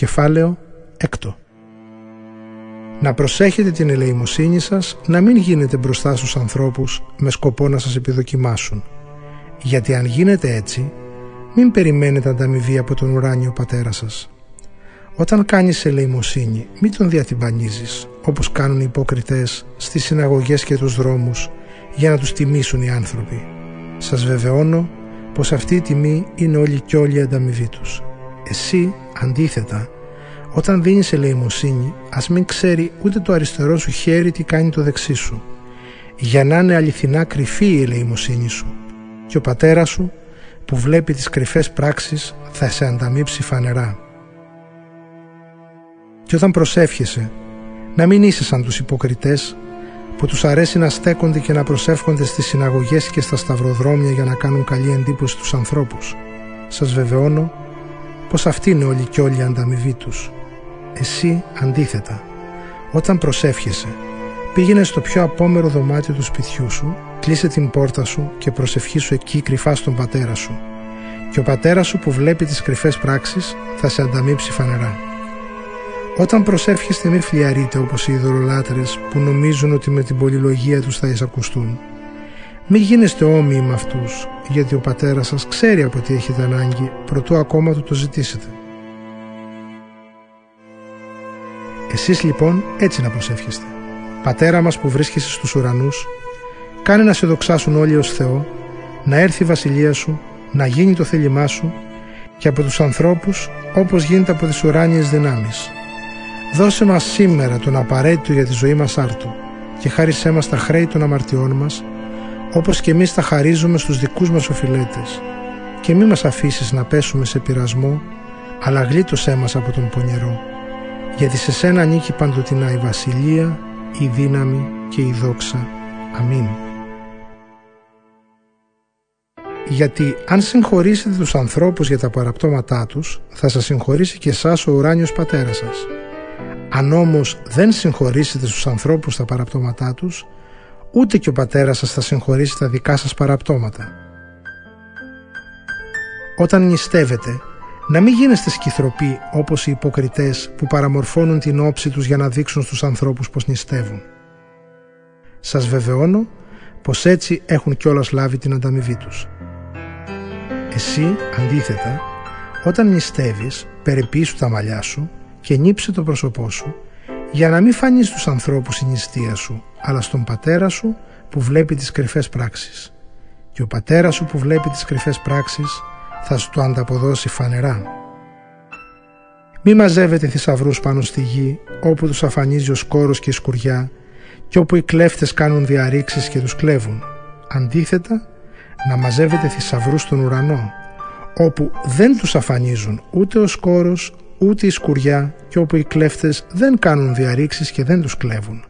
Κεφάλαιο έκτο. Να προσέχετε την ελεημοσύνη σας να μην γίνετε μπροστά στους ανθρώπους με σκοπό να σας επιδοκιμάσουν. Γιατί αν γίνετε έτσι, μην περιμένετε ανταμοιβή από τον ουράνιο πατέρα σας. Όταν κάνεις ελεημοσύνη, μην τον διατυμπανίζεις, όπως κάνουν οι υποκριτές στις συναγωγές και τους δρόμους, για να τους τιμήσουν οι άνθρωποι. Σας βεβαιώνω πως αυτή η τιμή είναι όλη και όλη η ανταμοιβή τους. Εσύ, αντίθετα, όταν δίνεις ελεημοσύνη, ας μην ξέρει ούτε το αριστερό σου χέρι τι κάνει το δεξί σου, για να είναι αληθινά κρυφή η ελεημοσύνη σου. Και ο πατέρας σου, που βλέπει τις κρυφές πράξεις, θα σε ανταμείψει φανερά. Και όταν προσεύχεσαι, να μην είσαι σαν τους υποκριτές που τους αρέσει να στέκονται και να προσεύχονται στις συναγωγές και στα σταυροδρόμια για να κάνουν καλή εντύπωση στους ανθρώπους. Σας βεβαιώνω πως αυτή είναι όλη και όλη η ανταμοιβή τους. Εσύ αντίθετα, όταν προσεύχεσαι, πήγαινε στο πιο απόμερο δωμάτιο του σπιτιού σου, κλείσε την πόρτα σου και προσευχήσου εκεί κρυφά στον πατέρα σου. Και ο πατέρας σου που βλέπει τις κρυφές πράξεις θα σε ανταμείψει φανερά. Όταν προσεύχεστε μη φλιαρείτε όπως οι ειδωλολάτρες που νομίζουν ότι με την πολυλογία τους θα εισακουστούν. Μη γίνεστε όμοιοι με αυτούς, γιατί ο πατέρας σας ξέρει από τι έχετε ανάγκη, προτού ακόμα του το ζητήσετε. Εσείς λοιπόν έτσι να προσεύχεστε. Πατέρα μας που βρίσκεσαι στους ουρανούς, κάνε να σε δοξάσουν όλοι ως Θεό, να έρθει η βασιλεία σου, να γίνει το θέλημά σου και από τους ανθρώπους όπως γίνεται από τις ουράνιες δυνάμεις. Δώσε μας σήμερα τον απαραίτητο για τη ζωή μας άρτο και χάρισέ μας τα χρέη των αμαρτιών μας όπως και εμείς τα χαρίζουμε στους δικούς μας οφειλέτες και μη μας αφήσεις να πέσουμε σε πειρασμό αλλά γλίτωσέ μας από τον πονηρό γιατί σε σένα ανήκει παντοτινά η βασιλεία, η δύναμη και η δόξα. Αμήν. Γιατί αν συγχωρήσετε τους ανθρώπους για τα παραπτώματά τους, θα σας συγχωρήσει και εσάς ο ουράνιος πατέρας σας. Αν όμως δεν συγχωρήσετε στους ανθρώπους τα παραπτώματά τους, ούτε και ο πατέρας σας θα συγχωρήσει τα δικά σας παραπτώματα. Όταν νηστεύετε, να μην γίνεστε σκυθροποί όπως οι υποκριτές που παραμορφώνουν την όψη τους για να δείξουν στους ανθρώπους πως νηστεύουν. Σας βεβαιώνω πως έτσι έχουν κιόλας λάβει την ανταμοιβή τους. Εσύ, αντίθετα, όταν νηστεύεις, περιποιήσου τα μαλλιά σου και νύψε το πρόσωπό σου για να μην φανείς στους ανθρώπους η νηστεία σου, αλλά στον πατέρα σου που βλέπει τις κρυφές πράξεις. Και ο πατέρας σου που βλέπει τις κρυφές πράξεις θα σου το ανταποδώσει φανερά. Μη μαζεύετε θησαυρούς πάνω στη γη, όπου τους αφανίζει ο σκόρος και η σκουριά και όπου οι κλέφτες κάνουν διαρρήξεις και τους κλέβουν. Αντίθετα, να μαζεύετε θησαυρούς στον ουρανό, όπου δεν τους αφανίζουν ούτε ο σκόρος, ούτε η σκουριά και όπου οι κλέφτες δεν κάνουν διαρρήξεις και δεν τους κλέβουν.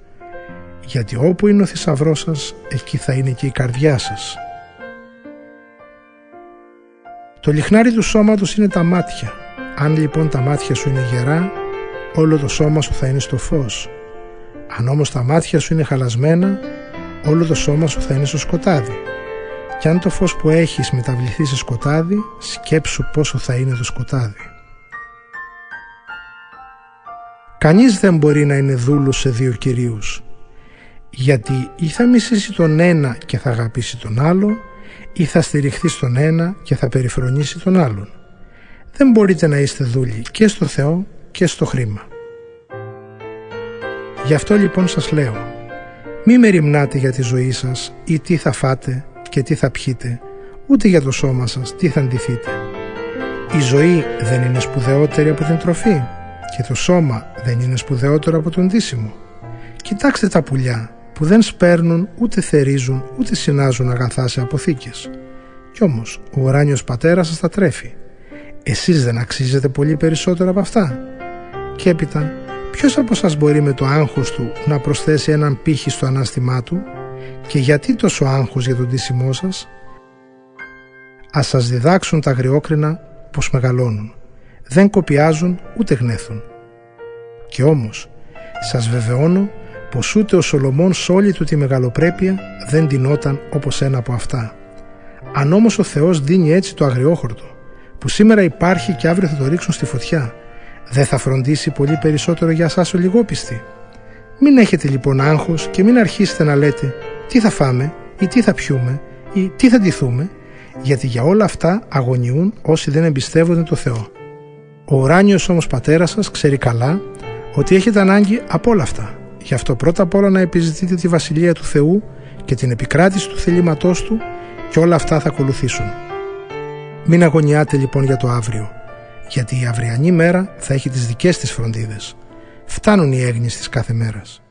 Γιατί όπου είναι ο θησαυρός σας, εκεί θα είναι και η καρδιά σας. Το λιχνάρι του σώματος είναι τα μάτια. Αν λοιπόν τα μάτια σου είναι γερά, όλο το σώμα σου θα είναι στο φως. Αν όμως τα μάτια σου είναι χαλασμένα, όλο το σώμα σου θα είναι στο σκοτάδι. Και αν το φως που έχεις μεταβληθεί σε σκοτάδι, σκέψου πόσο θα είναι το σκοτάδι. Κανείς δεν μπορεί να είναι δούλος σε δύο κυρίους, γιατί ή θα μισήσει τον ένα και θα αγαπήσει τον άλλο, ή θα στηριχθεί στον ένα και θα περιφρονήσει τον άλλον. Δεν μπορείτε να είστε δούλοι και στο Θεό και στο χρήμα. Γι' αυτό λοιπόν σας λέω, μη με ρημνάτε για τη ζωή σας ή τι θα φάτε και τι θα πιείτε, ούτε για το σώμα σας τι θα αντιθείτε. Η ζωή δεν είναι σπουδαιότερη από την τροφή και το σώμα δεν είναι σπουδαιότερο από τον δύσιμο. Κοιτάξτε τα πουλιά που δεν σπέρνουν ούτε θερίζουν ούτε συνάζουν αγαθά σε αποθήκες. Κι όμως ο ουράνιος πατέρας σας τα τρέφει. Εσείς δεν αξίζετε πολύ περισσότερο από αυτά. Και έπειτα ποιος από σας μπορεί με το άγχος του να προσθέσει έναν πύχη στο ανάστημά του; Και γιατί τόσο άγχος για τον τίσιμό σας; Ας σας διδάξουν τα αγριόκρινα πως μεγαλώνουν. Δεν κοπιάζουν ούτε γνέθουν. Και όμως σας βεβαιώνω πως ούτε ο Σολομών σ' όλη του τη μεγαλοπρέπεια δεν ντυνόταν όπως ένα από αυτά. Αν όμως ο Θεός δίνει έτσι το αγριόχορτο, που σήμερα υπάρχει και αύριο θα το ρίξουν στη φωτιά, Δεν θα φροντίσει πολύ περισσότερο για σας ο λιγόπιστη. Μην έχετε λοιπόν άγχος και μην αρχίσετε να λέτε τι θα φάμε ή τι θα πιούμε ή τι θα ντυθούμε, γιατί για όλα αυτά αγωνιούν όσοι δεν εμπιστεύονται το Θεό. Ο ουράνιος όμως πατέρας σας ξέρει καλά ότι έχετε ανάγκη από όλα αυτά. Γι' αυτό πρώτα απ' όλα να επιζητείτε τη Βασιλεία του Θεού και την επικράτηση του θελήματός Του και όλα αυτά θα ακολουθήσουν. Μην αγωνιάτε λοιπόν για το αύριο, γιατί η αυριανή μέρα θα έχει τις δικές της φροντίδες. Φτάνουν οι έγνοιες της κάθε μέρας.